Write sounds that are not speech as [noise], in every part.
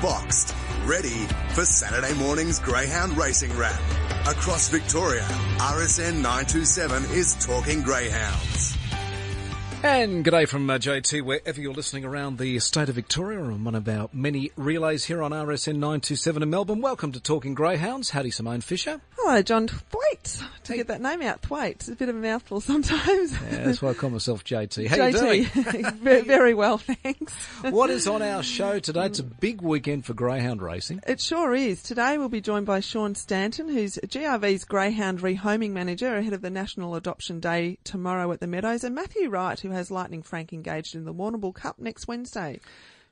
boxed, ready for Saturday morning's Greyhound Racing Wrap. Across Victoria, RSN 927 is talking Greyhounds. And g'day from uh, JT, wherever you're listening around the state of Victoria on one of our many relays here on RSN 927 in Melbourne. Welcome to Talking Greyhounds. Howdy, Simone Fisher. Hello, John Thwaite. To Hey. get that name out, Thwaite. It's a bit of a mouthful sometimes. Yeah, that's why I call myself JT. How you JT. doing? [laughs] Very well, thanks. [laughs] what is on our show today? It's a big weekend for greyhound racing. It sure is. Today we'll be joined by Sean Stanton, who's GRV's Greyhound Rehoming Manager ahead of the National Adoption Day tomorrow at the Meadows, and Matthew Wright, who has Lightning Frank engaged in the Warrnambool Cup next Wednesday.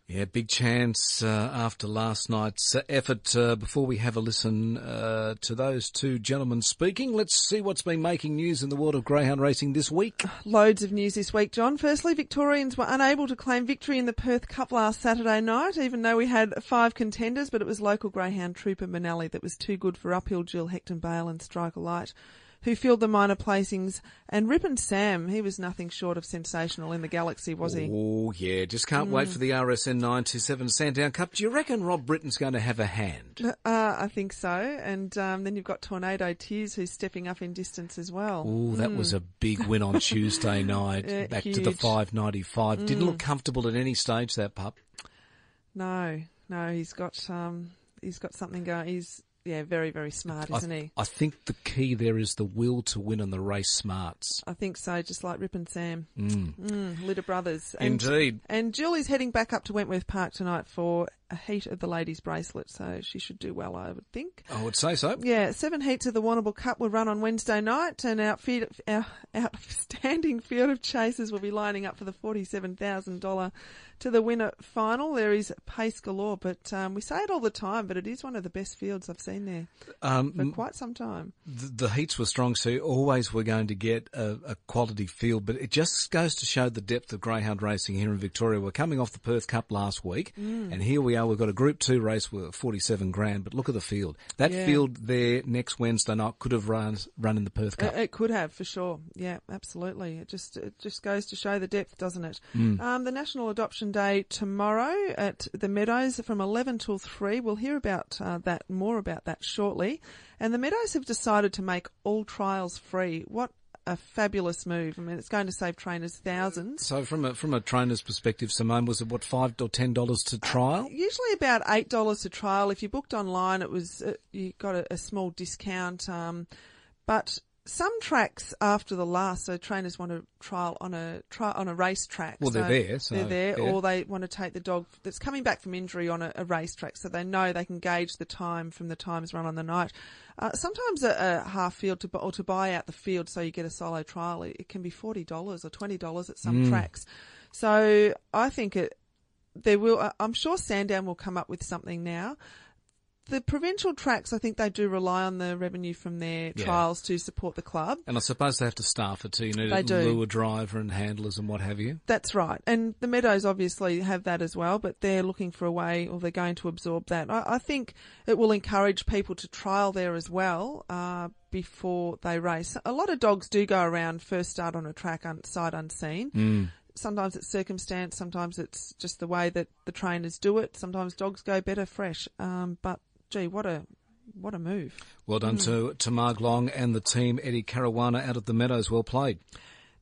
Yeah, big chance uh, after last night's uh, effort. Uh, before we have a listen uh, to those two gentlemen speaking, let's see what's been making news in the world of greyhound racing this week. Loads of news this week, John. Firstly, Victorians were unable to claim victory in the Perth Cup last Saturday night, even though we had five contenders, but it was local greyhound trooper Manelli that was too good for uphill Jill Hecton Bale and Striker Light, who filled the minor placings. And Ripon Sam, he was nothing short of sensational in the Galaxy, was he? Oh, yeah, just can't wait for the RSN 927 Sandown Cup. Do you reckon Rob Britton's going to have a hand? Uh, I think so. And um, then you've got Tornado Tears, who's stepping up in distance as well. Oh, that was a big win on [laughs] Tuesday night, Yeah, back to the huge. 595. Didn't look comfortable at any stage, that pup. No, no, he's got um, he's got something going. He's yeah, very very smart, I, isn't he? I think the key there is the will to win and the race smarts. I think so, just like Rip and Sam. Mm. Mm, Litter Brothers. And, Indeed. And Julie's heading back up to Wentworth Park tonight for a heat of the ladies' bracelet, so she should do well, I would think. I would say so. Yeah, seven heats of the Warrnambool Cup will run on Wednesday night, and our, field, our outstanding field of chasers will be lining up for the $47,000 to the winner final. There is pace galore, but um, we say it all the time, but it is one of the best fields I've seen there Um, for quite some time. the, the heats were strong, so always we're going to get a, a quality field, but it just goes to show the depth of greyhound racing here in Victoria. We're coming off the Perth Cup last week, Mm. and here we are. We've got a Group Two race with 47 grand, but look at the field. That Yeah. field there next Wednesday night could have run run in the Perth Cup. It, it could have for sure. Yeah, absolutely. It just it just goes to show the depth, doesn't it? Mm. Um, the National Adoption Day tomorrow at the Meadows from eleven till three. We'll hear about uh, that more about that shortly. And the Meadows have decided to make all trials free. What a fabulous move! I mean, it's going to save trainers thousands. So from a from a trainer's perspective, Simone, was it what five or ten dollars to trial? Usually about eight dollars to trial. If you booked online, it was uh, you got a, a small discount. Um, but some tracks after the last, so trainers want to trial on a try on a race track. Well, they're there, so, they're there, yeah. or they want to take the dog that's coming back from injury on a, a race track, so they know they can gauge the time from the times run on the night. Uh, sometimes a, a half field to or to buy out the field, so you get a solo trial. It, it can be forty dollars or twenty dollars at Mm. some tracks. So I think it there will. uh, I'm sure Sandown will come up with something now. The provincial tracks, I think they do rely on the revenue from their Yeah. trials to support the club. And I suppose they have to staff it too. You need They a do. lure driver and handlers and what have you. That's right. And the Meadows obviously have that as well, but they're looking for a way or they're going to absorb that. I, I think it will encourage people to trial there as well, uh, before they race. A lot of dogs do go around first start on a track un- sight unseen. Mm. Sometimes it's circumstance, sometimes it's just the way that the trainers do it. Sometimes dogs go better fresh. Um, but gee, what a, what a move. Well done hmm. to to Mark Long and the team. Eddie Caruana out of the Meadows. Well played.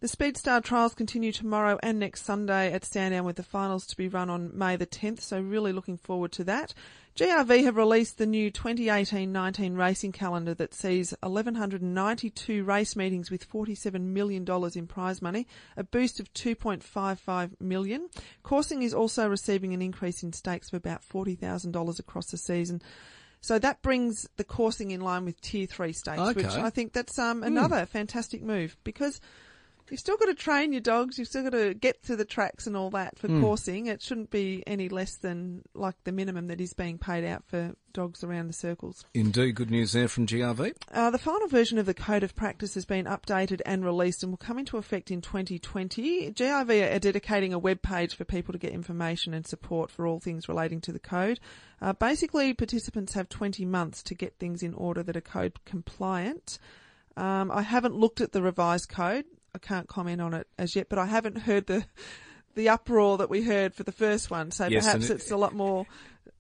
The Speedstar trials continue tomorrow and next Sunday at Sandown with the finals to be run on May the 10th, so really looking forward to that. GRV have released the new 2018-19 racing calendar that sees 1192 race meetings with $47 million in prize money, a boost of 2.55 million. Coursing is also receiving an increase in stakes of about $40,000 across the season. So that brings the coursing in line with tier three stakes, which I think that's um, another fantastic move because you've still got to train your dogs, you've still got to get to the tracks and all that for coursing. It shouldn't be any less than like the minimum that is being paid out for dogs around the circles. Indeed, good news there from GRV. Uh, the final version of the Code of Practice has been updated and released and will come into effect in 2020. GRV are dedicating a web page for people to get information and support for all things relating to the code. Uh, basically, participants have 20 months to get things in order that are code compliant. Um, I haven't looked at the revised code. I can't comment on it as yet, but I haven't heard the the uproar that we heard for the first one. So Yes, perhaps it- it's a lot more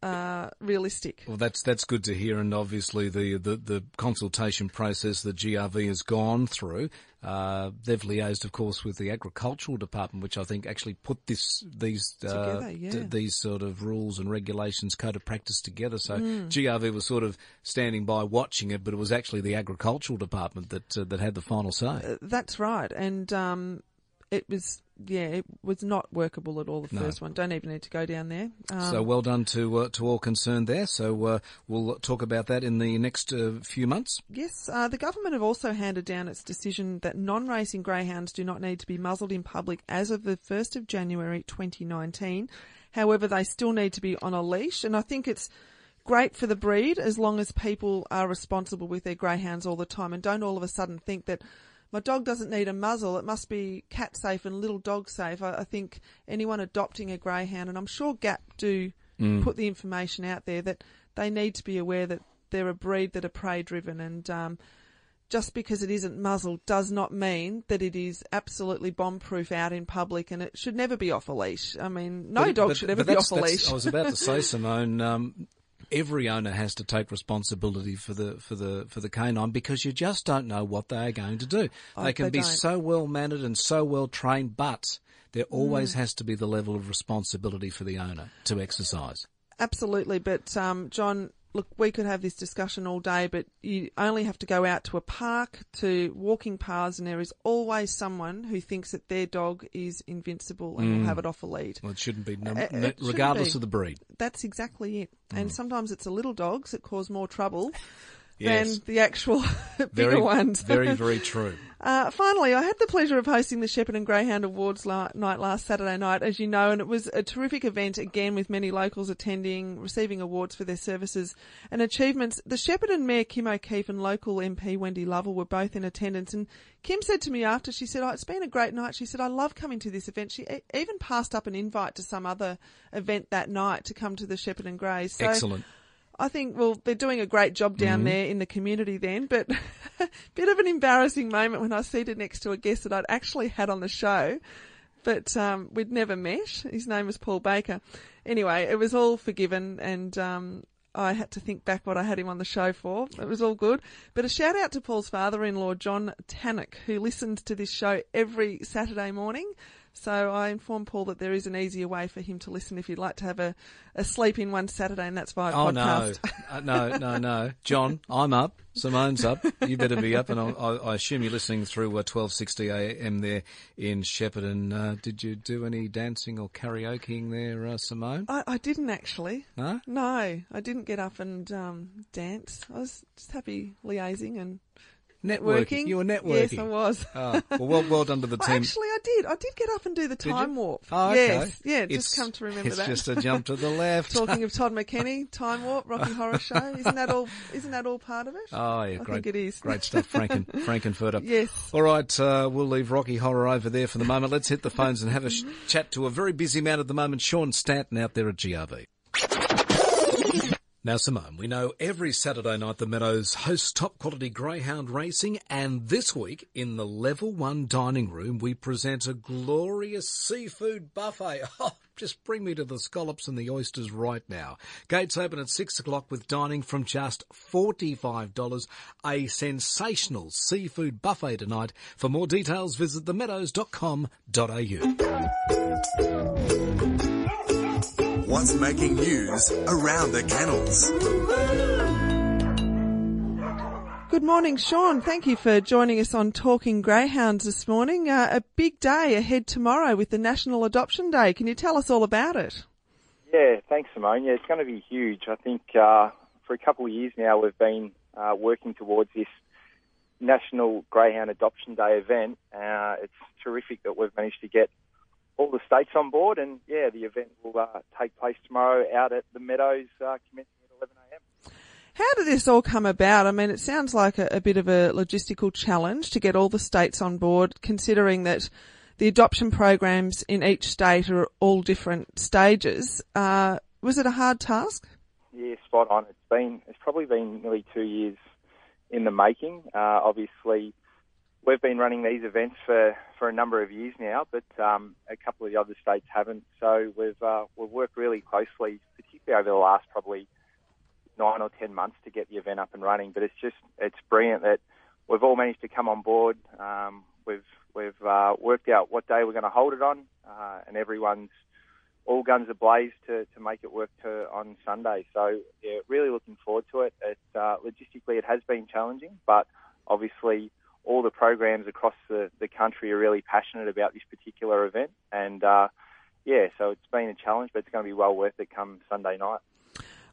uh, realistic. Well, that's that's good to hear, and obviously the the, the consultation process that GRV has gone through, uh, they've liaised, of course, with the agricultural department, which I think actually put this these uh, Together, yeah. d- these sort of rules and regulations, code of practice together. So Mm. GRV was sort of standing by watching it, but it was actually the agricultural department that uh, that had the final say. Uh, That's right, and um, it was yeah, it was not workable at all. The No. first one, don't even need to go down there. Um, so well done to uh, to all concerned there. So uh, we'll talk about that in the next uh, few months. Yes, uh, the government have also handed down its decision that non-racing greyhounds do not need to be muzzled in public as of the 1st of January 2019. However, they still need to be on a leash, and I think it's great for the breed as long as people are responsible with their greyhounds all the time and don't all of a sudden think that my dog doesn't need a muzzle. It must be cat safe and little dog safe. I, I think anyone adopting a greyhound, and I'm sure GAP do put the information out there that they need to be aware that they're a breed that are prey driven and um, just because it isn't muzzled does not mean that it is absolutely bomb proof out in public and it should never be off a leash. I mean, no But- dog but- should ever be off a leash. I was about to say, [laughs] Simone. Um, every owner has to take responsibility for the for the for the canine because you just don't know what they are going to do. Oh, they can they be don't. so well mannered and so well trained, but there Mm. always has to be the level of responsibility for the owner to exercise. Absolutely, but um, John, look, we could have this discussion all day, but you only have to go out to a park, to walking paths, and there is always someone who thinks that their dog is invincible and will have it off a lead. Well, it shouldn't be, no, Uh, it shouldn't regardless be. of the breed. That's exactly it. And sometimes it's the little dogs that cause more trouble Yes. than the actual [laughs] bigger Very, ones. [laughs] very, very true. Uh, finally, I had the pleasure of hosting the Shepparton Greyhound Awards la- night last Saturday night, as you know, and it was a terrific event again with many locals attending, receiving awards for their services and achievements. The Shepparton Mayor Kim O'Keeffe and local MP Wendy Lovell were both in attendance, and Kim said to me after, she said, "Oh, it's been a great night." She said, "I love coming to this event." She e- even passed up an invite to some other event that night to come to the Shepparton Greys. So Excellent. I think, well, they're doing a great job down Mm-hmm. there in the community then, but a [laughs] bit of an embarrassing moment when I was seated next to a guest that I'd actually had on the show, but um, we'd never met. His name was Paul Baker. Anyway, it was all forgiven and um, I had to think back what I had him on the show for. It was all good. But a shout out to Paul's father-in-law, John Tannock, who listens to this show every Saturday morning. So I informed Paul that there is an easier way for him to listen if you'd like to have a, a sleep in one Saturday, and that's via Oh podcast. Oh, [laughs] no, uh, no, no, no, John, I'm up. Simone's up. You better be up, and I, I, I assume you're listening through uh, 1260 AM there in Shepparton. Uh, did you do any dancing or karaokeing there, uh, Simone? I, I didn't actually. No. No, I didn't get up and um, dance. I was just happy liaising and Networking. working. You were networking. Yes, I was. Oh, well, well, well done to the [laughs] team. actually, I did. I did get up and do the time warp. Oh, okay. Yes, yeah. It's- Just come to remember it's that. just a jump to the [laughs] left. Talking of Todd McKenney, Time Warp, Rocky Horror Show. Isn't that all? Isn't that all part of it? [laughs] Oh yeah, I great. think it is. Great stuff, Franken, Frank-N-Furter. Yes. All right, uh, we'll leave Rocky Horror over there for the moment. Let's hit the phones and have a sh- chat to a very busy man at the moment, Sean Stanton out there at GRV. Now, Simone, we know every Saturday night the Meadows hosts top quality greyhound racing, and this week in the level one dining room we present a glorious seafood buffet. [laughs] Oh, just bring me to the scallops and the oysters right now. Gates open at six o'clock with dining from just $45. A sensational seafood buffet tonight. For more details, visit themeadows.com.au. What's making news around the kennels? Good morning, Sean. Thank you for joining us on Talking Greyhounds this morning. Uh, a big day ahead tomorrow with the National Adoption Day. Can you tell us all about it? Yeah, thanks, Simone. Yeah, it's going to be huge. I think uh, for a couple of years now we've been uh, working towards this National Greyhound Adoption Day event. Uh, it's terrific that we've managed to get all the states on board, and yeah, the event will uh, take place tomorrow out at the Meadows, uh, commencing at 11 a.m. How did this all come about? I mean, it sounds like a, a bit of a logistical challenge to get all the states on board, considering that the adoption programs in each state are all different stages. Uh, was it a hard task? Yeah, spot on. It's been it's probably been nearly two years in the making. Uh, obviously, we've been running these events for, for a number of years now, but um, a couple of the other states haven't. So we've uh, we've worked really closely, particularly over the last probably nine or ten months to get the event up and running. But it's just it's brilliant that we've all managed to come on board. Um, we've we've uh, worked out what day we're going to hold it on, uh, and everyone's all guns ablaze to, to make it work to, on Sunday. So yeah, really looking forward to it. it uh, logistically, it has been challenging, but obviously all the programs across the, the country are really passionate about this particular event, and uh, yeah, so it's been a challenge, but it's going to be well worth it come Sunday night.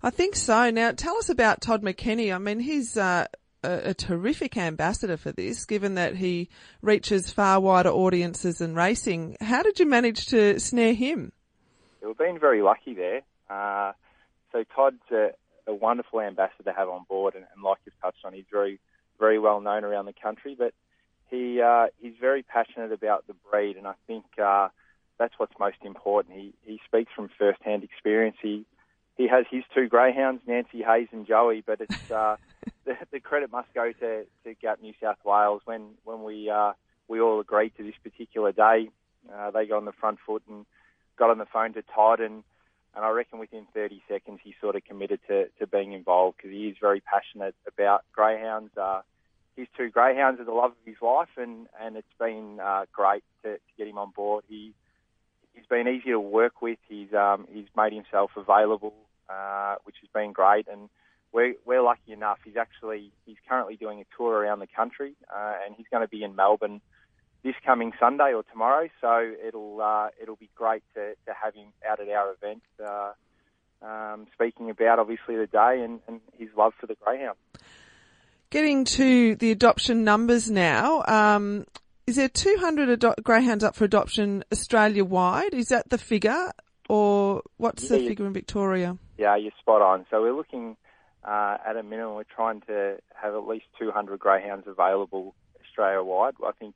I think so. Now, tell us about Todd McKenney. I mean, he's uh, a, a, terrific ambassador for this, given that he reaches far wider audiences than racing. How did you manage to snare him? We've been very lucky there. Uh, so Todd's a, a, wonderful ambassador to have on board, and, and, like you've touched on, he's very, very well known around the country. But he uh, he's very passionate about the breed, and I think uh, that's what's most important. He he speaks from first-hand experience. He he has his two greyhounds, Nancy Hayes and Joey, but it's uh, [laughs] the, the, credit must go to, to GAP New South Wales when when we uh, we all agreed to this particular day. Uh, they got on the front foot and got on the phone to Todd, and, and I reckon within 30 seconds he sort of committed to, to being involved because he is very passionate about greyhounds. Uh, his two greyhounds are the love of his life, and, and it's been uh, great to, to get him on board. He he's been easy to work with. He's um, he's made himself available uh, which has been great. And we're, we're lucky enough. He's actually he's currently doing a tour around the country, uh, and he's going to be in Melbourne this coming Sunday or tomorrow. So it'll uh, it'll be great to, to have him out at our event, uh, um, speaking about obviously the day and, and his love for the greyhound. Getting to the adoption numbers now. Um, is there 200 ado- greyhounds up for adoption Australia wide? Is that the figure? or what's yeah, the figure in Victoria? Yeah, you're spot on. So we're looking uh, at a minimum. We're trying to have at least 200 greyhounds available Australia wide. I think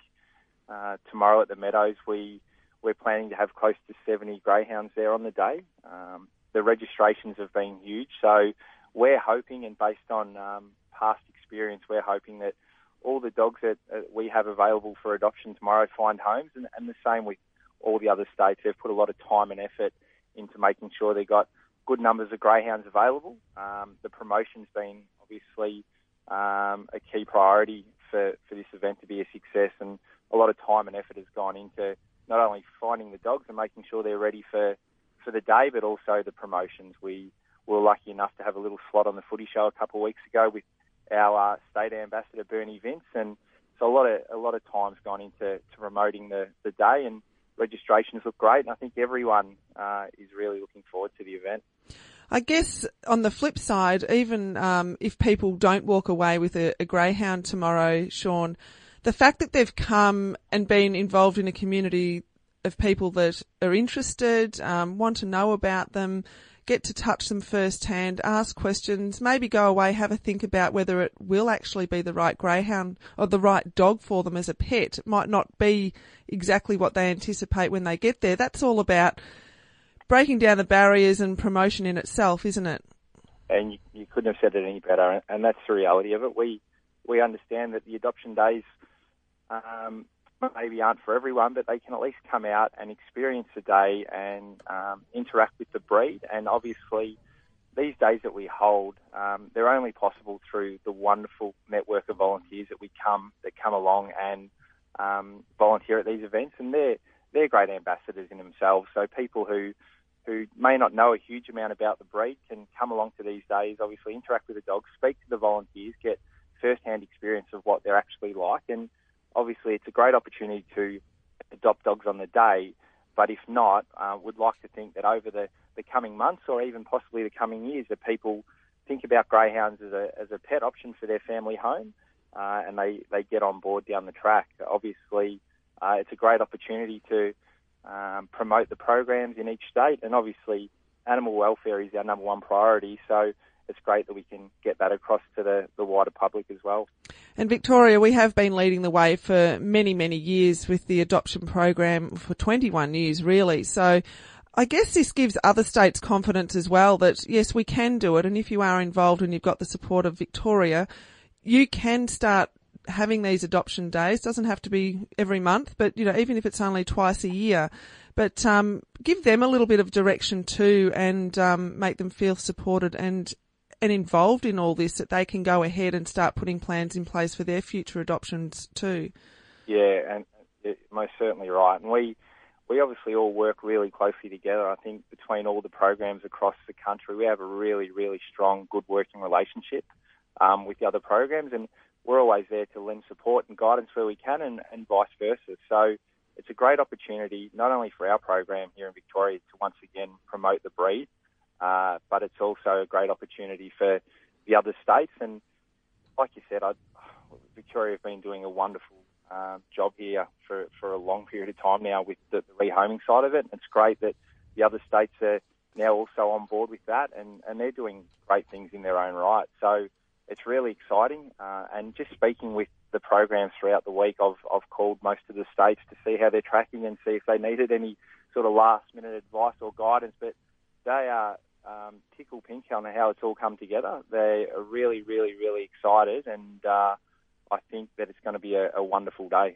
uh, tomorrow at the Meadows we we're planning to have close to 70 greyhounds there on the day. Um, the registrations have been huge, so we're hoping, and based on um, past experience, we're hoping that all the dogs that uh, we have available for adoption tomorrow find homes, and, and the same with all the other states. They've put a lot of time and effort into making sure they've got good numbers of greyhounds available. Um, the promotion's been obviously um, a key priority for, for this event to be a success, and a lot of time and effort has gone into not only finding the dogs and making sure they're ready for, for the day, but also the promotions. We were lucky enough to have a little slot on the footy show a couple of weeks ago with our uh, state ambassador Bernie Vince, and so a lot of a lot of time's gone into to promoting the, the day and registrations look great, and I think everyone uh, is really looking forward to the event. I guess on the flip side, even um, if people don't walk away with a, a, greyhound tomorrow, Sean, the fact that they've come and been involved in a community of people that are interested, um, want to know about them, get to touch them firsthand, ask questions, maybe go away, have a think about whether it will actually be the right greyhound or the right dog for them as a pet. It might not be exactly what they anticipate when they get there. That's all about breaking down the barriers and promotion in itself, isn't it? And you, you couldn't have said it any better, and that's the reality of it. We we understand that the adoption days um, maybe aren't for everyone, but they can at least come out and experience the day and um, interact with the breed. And obviously, these days that we hold, um, they're only possible through the wonderful network of volunteers that we come that come along and um, volunteer at these events, and they're they're great ambassadors in themselves. So people who who may not know a huge amount about the breed can come along to these days, obviously interact with the dogs, speak to the volunteers, get first-hand experience of what they're actually like, and obviously it's a great opportunity to adopt dogs on the day. But if not, uh, would like to think that over the, the coming months or even possibly the coming years, that people think about greyhounds as a, as a pet option for their family home uh, and they, they get on board down the track. Obviously, uh, it's a great opportunity to um, promote the programs in each state, and obviously, animal welfare is our number one priority. So it's great that we can get that across to the, the wider public as well. And Victoria, we have been leading the way for many, many years with the adoption program for 21 years, really. So I guess this gives other states confidence as well that yes, we can do it. And if you are involved and you've got the support of Victoria, you can start having these adoption days. Doesn't have to be every month, but you know, even if it's only twice a year, but um, give them a little bit of direction too, and um, make them feel supported and and involved in all this that they can go ahead and start putting plans in place for their future adoptions too. Yeah, and most certainly right. And we we obviously all work really closely together. I think between all the programs across the country, we have a really, really strong, good working relationship um, with the other programs, and we're always there to lend support and guidance where we can, and, and vice versa. So it's a great opportunity not only for our program here in Victoria to once again promote the breed, uh, but it's also a great opportunity for the other states. And like you said, I, Victoria have been doing a wonderful um, job here for, for a long period of time now with the, the rehoming side of it. And it's great that the other states are now also on board with that, and, and they're doing great things in their own right. So it's really exciting. Uh, and just speaking with the programs throughout the week, I've, I've called most of the states to see how they're tracking and see if they needed any sort of last minute advice or guidance. But they are um, tickle pink on how it's all come together. They are really, really, really excited, and uh, I think that it's going to be a, a, wonderful day.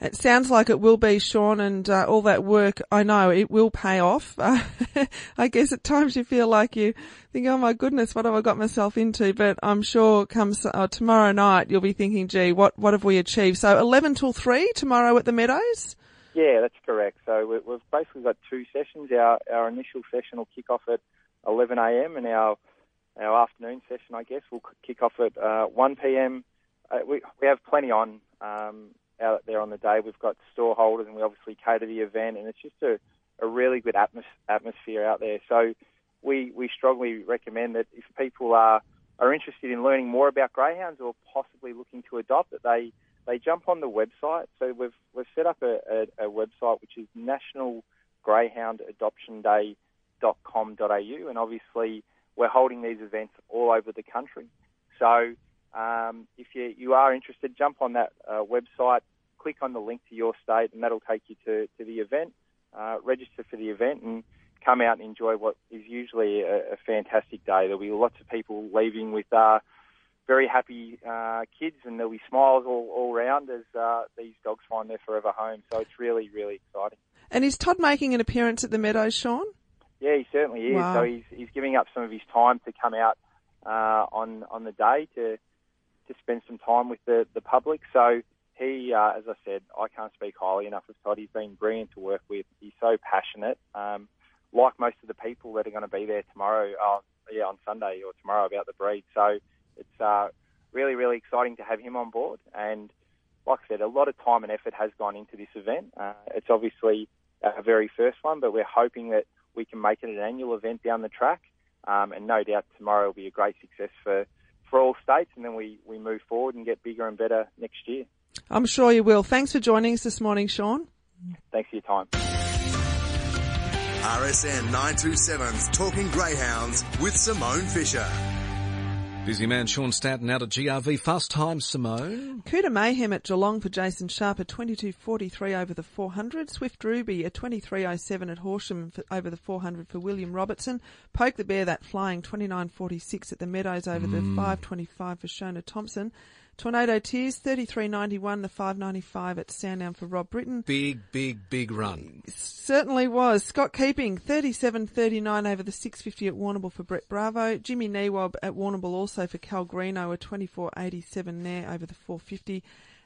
It sounds like it will be, Sean, and uh, all that work, I know it will pay off. Uh, [laughs] I guess at times you feel like you think, oh my goodness, what have I got myself into? But I'm sure comes uh, tomorrow night, you'll be thinking, gee, what, what have we achieved? So 11 till 3 tomorrow at the Meadows? Yeah, that's correct. So we've basically got two sessions. Our, our initial session will kick off at 11 a.m. and our our afternoon session, I guess, will kick off at uh, 1 p.m. Uh, we we have plenty on um, out there on the day. We've got storeholders and we obviously cater the event, and it's just a, a really good atmos- atmosphere out there. So we we strongly recommend that if people are are interested in learning more about greyhounds or possibly looking to adopt, that they they jump on the website. So we've we've set up a, a, a website which is National Greyhound Adoption Day and obviously we're holding these events all over the country. So um, if you, you are interested, jump on that uh, website, click on the link to your state, and that'll take you to, to the event. Uh, register for the event and come out and enjoy what is usually a, a fantastic day. There'll be lots of people leaving with uh, very happy uh, kids, and there'll be smiles all, all around as uh, these dogs find their forever home. So it's really, really exciting. And is Todd making an appearance at the Meadows, Sean? Yeah, he certainly is. Wow. So he's he's giving up some of his time to come out uh, on on the day to to spend some time with the the public. So he, uh, as I said, I can't speak highly enough of Todd. He's been brilliant to work with. He's so passionate. Um, like most of the people that are going to be there tomorrow, uh, yeah, on Sunday or tomorrow about the breed. So it's uh, really, really exciting to have him on board. And like I said, a lot of time and effort has gone into this event. Uh, it's obviously our very first one, but we're hoping that we can make it an annual event down the track. Um, and no doubt tomorrow will be a great success for, for all states, and then we, we move forward and get bigger and better next year. I'm sure you will. Thanks for joining us this morning, Sean. Thanks for your time. RSN 927's Talking Greyhounds with Simone Fisher. Busy man Sean Stanton out at GRV. Fast time, Simone. Kuta Mayhem at Geelong for Jason Sharp at 22.43 over the 400. Swift Ruby at 23.07 at Horsham for, over the 400 for William Robertson. Poke the Bear that flying 29.46 at the Meadows over mm. the 5.25 for Shona Thompson. Tornado Tears, 33.91, the 5.95 at Sandown for Rob Britton. Big, big, big run. Certainly was. Scott Keeping, 37.39 over the 6.50 at Warrnambool for Brett Bravo. Jimmy Neewob at Warrnambool also for Cal Greeno, a 24.87 there over the 4.50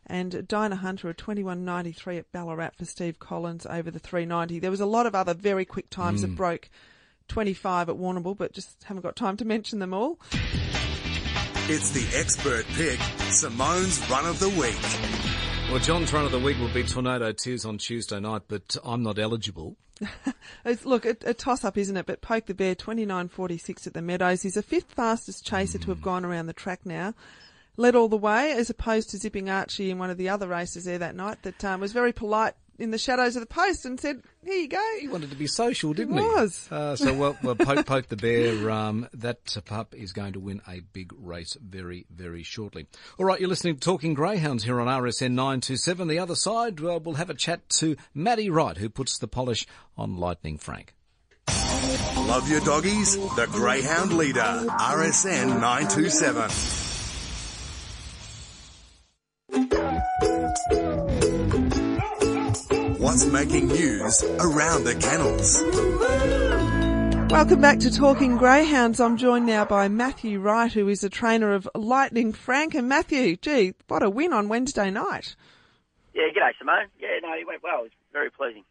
and Dinah Hunter a 21.93 at Ballarat for Steve Collins over the 3.90. There was a lot of other very quick times mm. that broke 25 at Warrnambool, but just haven't got time to mention them all. It's the expert pick, Simone's Run of the Week. Well, John's Run of the Week will be Tornado Tears on Tuesday night, but I'm not eligible. [laughs] look, a, a toss-up, isn't it? But Poke the Bear, 29.46 at the Meadows. He's the fifth fastest chaser mm. to have gone around the track now. Led all the way, as opposed to zipping Archie in one of the other races there that night that um, was very polite in the shadows of the post and said, "Here you go." He wanted to be social, didn't he? he? Was uh, so well. well poke, poke the bear. Um, that pup is going to win a big race very, very shortly. All right, you're listening to Talking Greyhounds here on RSN nine two seven. The other side, uh, we'll have a chat to Matty Wright, who puts the polish on Lightning Frank. Love your doggies? The Greyhound Leader, RSN 927. What's making news around the kennels? Welcome back to Talking Greyhounds. I'm joined now by Matthew Wright, who is a trainer of Lightning Frank. And Matthew, gee, what a win on Wednesday night. Yeah, g'day, Simone. Yeah, no, he went well. It was very pleasing.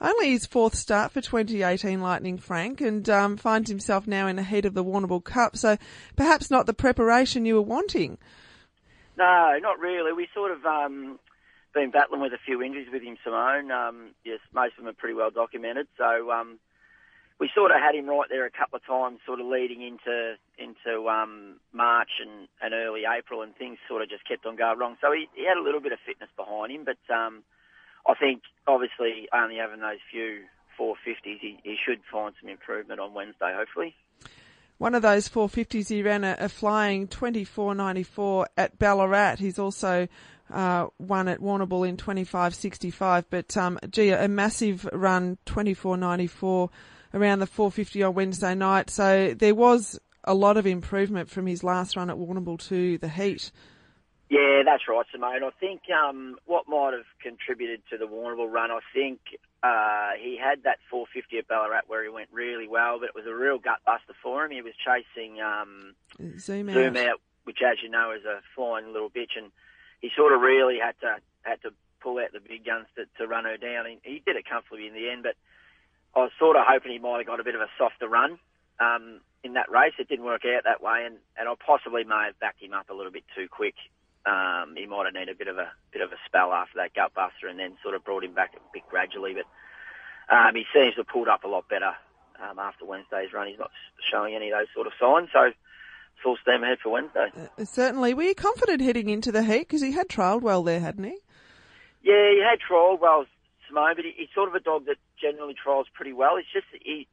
Only his fourth start for 2018 Lightning Frank and um, finds himself now in the heat of the Warrnambool Cup. So perhaps not the preparation you were wanting. No, not really. We sort of um, been battling with a few injuries with him, Simone. Um, yes, most of them are pretty well documented. So um, we sort of had him right there a couple of times, sort of leading into into um, March and, and early April, and things sort of just kept on going wrong. So he, he had a little bit of fitness behind him, but um, I think obviously only having those few 450s, he, he should find some improvement on Wednesday, hopefully. One of those 450s, he ran a, a flying 24.94 at Ballarat. He's also uh, won at Warrnambool in 25.65, but um, gee, a massive run 24.94 around the 450 on Wednesday night. So there was a lot of improvement from his last run at Warrnambool to the heat. Yeah, that's right, Simone. I think um, what might have contributed to the Warrnambool run, I think uh, he had that 450 at Ballarat where he went really well, but it was a real gut buster for him. He was chasing um, zoom, out. zoom out, which, as you know, is a flying little bitch, and he sort of really had to had to pull out the big guns to, to run her down. He, he did it comfortably in the end, but I was sort of hoping he might have got a bit of a softer run um, in that race. It didn't work out that way, and, and I possibly may have backed him up a little bit too quick. Um, he might have needed a bit of a bit of a spell after that gut buster, and then sort of brought him back a bit gradually. But um, he seems to have pulled up a lot better um, after Wednesday's run. He's not showing any of those sort of signs, so full steam ahead for Wednesday. Uh, certainly, were you confident heading into the heat because he had trialled well there, hadn't he? Yeah, he had trialled well, Simone, but he, he's sort of a dog that generally trials pretty well. It's just he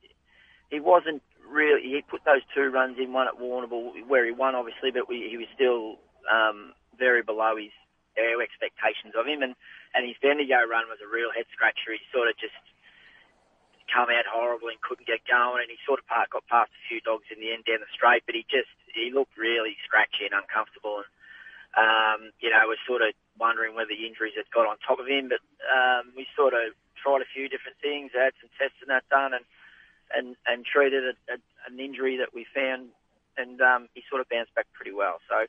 he wasn't really. He put those two runs in, one at Warrnambool where he won, obviously, but we, he was still um, very below his expectations of him. And and his Bendigo run was a real head scratcher. He sort of just come out horrible and couldn't get going. And he sort of part, got past a few dogs in the end down the straight, but he just he looked really scratchy and uncomfortable. And um, you know, was sort of wondering whether the injuries had got on top of him. But um, we sort of tried a few different things, had some tests and that done, and and and treated a, a, an injury that we found, and um, he sort of bounced back pretty well. So.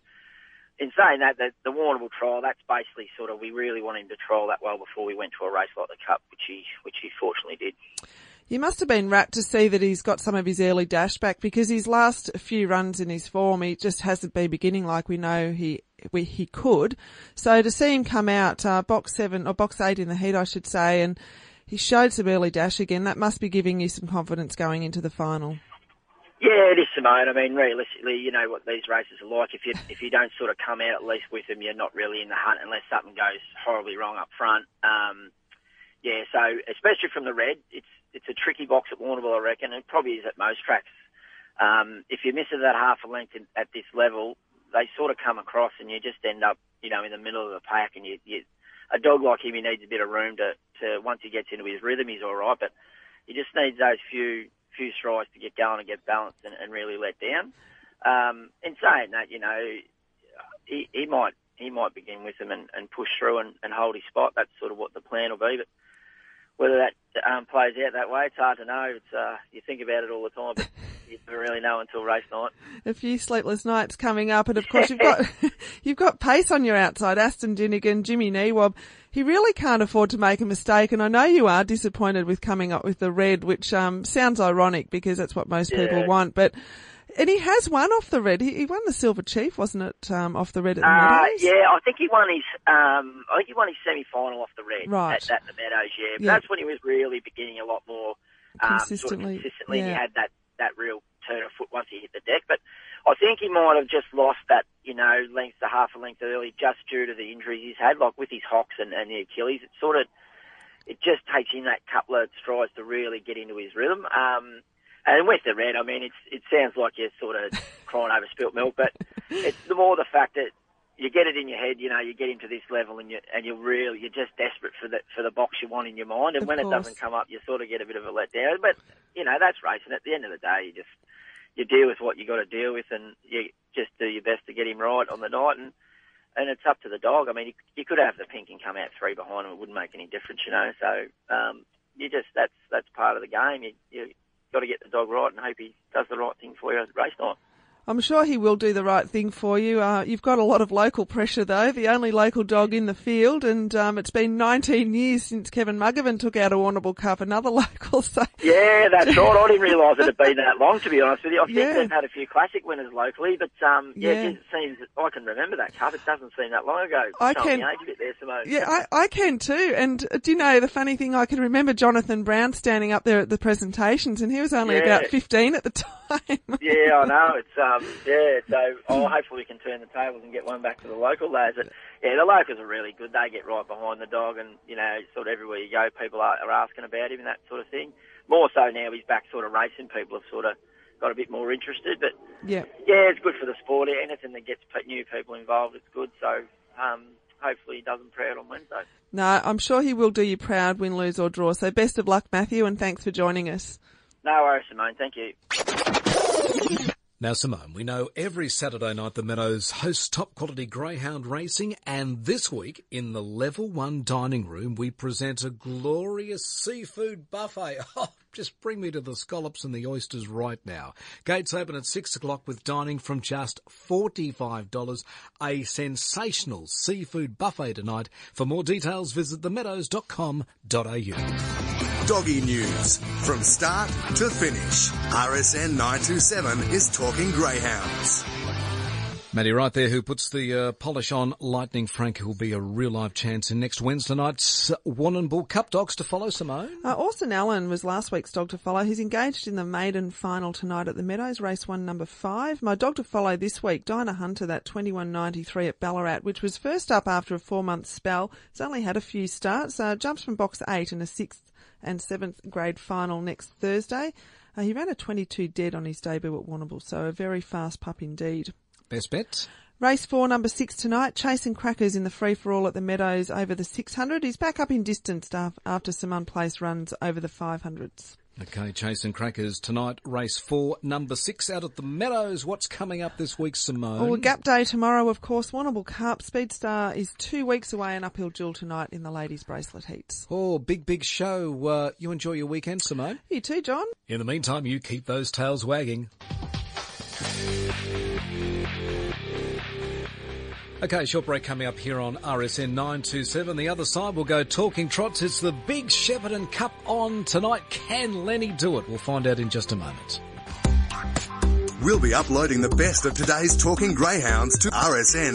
In saying that, the, the Warrnambool trial, that's basically sort of we really want him to trial that well before we went to a race like the Cup, which he which he fortunately did. You must have been rapt to see that he's got some of his early dash back because his last few runs in his form, he just hasn't been beginning like we know he we, he could. So to see him come out uh, box seven or box eight in the heat, I should say, and he showed some early dash again. That must be giving you some confidence going into the final. Yeah, it is, Simone. I mean, realistically, you know what these races are like. If you if you don't sort of come out at least with them, you're not really in the hunt unless something goes horribly wrong up front. Um, yeah, so especially from the red, it's it's a tricky box at Warrnambool, I reckon. It probably is at most tracks. Um, if you miss it that half a length in, at this level, they sort of come across, and you just end up, you know, in the middle of the pack. And you, you a dog like him, he needs a bit of room to, to once he gets into his rhythm, he's all right. But he just needs those few few strides to get going and get balanced and, and really let down. Um, in saying that, you know, he, he might he might begin with them and, and push through and, and hold his spot. That's sort of what the plan will be. But whether that um, plays out that way, it's hard to know. It's uh, you think about it all the time, but [laughs] you never really know until race night. A few sleepless nights coming up, and of course you've got [laughs] you've got pace on your outside. Aston Dinnigan, Jimmy Neewob. He really can't afford to make a mistake, and I know you are disappointed with coming up with the red, which um, sounds ironic because that's what most Yeah. people want. But and he has won off the red. He, he won the Silver Chief, wasn't it? Um, off the red at the Uh, Meadows. yeah, I think he won his. Um, I think he won his semi-final off the red Right. at, at the Meadows. Yeah, but Yeah. that's when he was really beginning a lot more um, Consistently, Sort of consistently, and he had that that real turn of foot once he hit the deck. But I think he might have just lost that, you know, length to half a length early, just due to the injuries he's had, like with his hocks and, and the Achilles. It sort of it just takes him that couple of strides to really get into his rhythm. Um, and with the red, I mean, it's it sounds like you're sort of [laughs] crying over spilt milk, but it's the more the fact that you get it in your head, you know, you get him to this level, and you and you're really you're just desperate for the for the box you want in your mind, and Of when it doesn't come up, you sort of get a bit of a letdown. But you know, that's racing. At the end of the day, you just you deal with what you got to deal with, and you just do your best to get him right on the night. And and it's up to the dog. I mean, you, you could have the pink and come out three behind him; it wouldn't make any difference, you know. So um, you just that's that's part of the game. You you got to get the dog right and hope he does the right thing for you race night. I'm sure he will do the right thing for you. Uh, you've got a lot of local pressure though, the only local dog in the field, and um, it's been 19 years since Kevin Muggavan took out a Warrnambool Cup, another [laughs] local. So Yeah, that's right. I didn't realise it had been that long, to be honest with you. I think Yeah. they've had a few classic winners locally, but um, yeah, Yeah. it seems I can remember that cup. It doesn't seem that long ago. I can- the age a bit there, yeah, I, I can too. And uh, do you know the funny thing? I can remember Jonathan Brown standing up there at the presentations, and he was only Yeah. about 15 at the [laughs] time. Yeah, I know. It's um, yeah. So oh, hopefully we can turn the tables and get one back to the local lads. But, yeah, the locals are really good. They get right behind the dog, and you know, sort of everywhere you go, people are, are asking about him and that sort of thing. More so now he's back, sort of racing. People have sort of got a bit more interested. But yeah. yeah, it's good for the sport. Anything that gets new people involved, it's good. So um, hopefully he doesn't proud on Wednesday. No, I'm sure he will do you proud, win, lose or draw. So best of luck, Matthew, and thanks for joining us. No worries, Simone. Thank you. Now, Simone, we know every Saturday night the Meadows hosts top quality greyhound racing, and this week in the level one dining room we present a glorious seafood buffet. [laughs] Oh, just bring me to the scallops and the oysters right now. Gates open at six o'clock with dining from just $45. A sensational seafood buffet tonight. For more details, visit themeadows.com.au. Doggy news from start to finish. RSN 927 is talking greyhounds. Matty Wright there who puts the uh, polish on Lightning Frank who will be a real live chance in next Wednesday night's Warrnambool Cup dogs to follow Simone. Uh, Orson Allen was last week's dog to follow. He's engaged in the maiden final tonight at the Meadows, race one, number five. My dog to follow this week, Dinah Hunter, that 21.93 at Ballarat, which was first up after a four month spell. It's only had a few starts. Uh, jumps from box eight and a sixth and seventh grade final next Thursday. Uh, he ran a 22 dead on his debut at Warrnambool, so a very fast pup indeed. Best bet? Race four, number six tonight. Chasing Crackers in the free for all at the Meadows over the 600. He's back up in distance after some unplaced runs over the 500s. Okay, Chasing Crackers tonight, race four, number six out at the Meadows. What's coming up this week, Simone? Well, Gap Day tomorrow, of course. Warrnambool Cup. Speedstar is two weeks away and uphill duel tonight in the ladies' bracelet heats. Oh, big, big show. Uh, you enjoy your weekend, Simone? You too, John. In the meantime, you keep those tails wagging. Okay, short break coming up here on RSN 927. The other side will go talking trots. It's the big Shepparton Cup on tonight. Can Lenny do it? We'll find out in just a moment. We'll be uploading the best of today's talking greyhounds to rsn.net.au.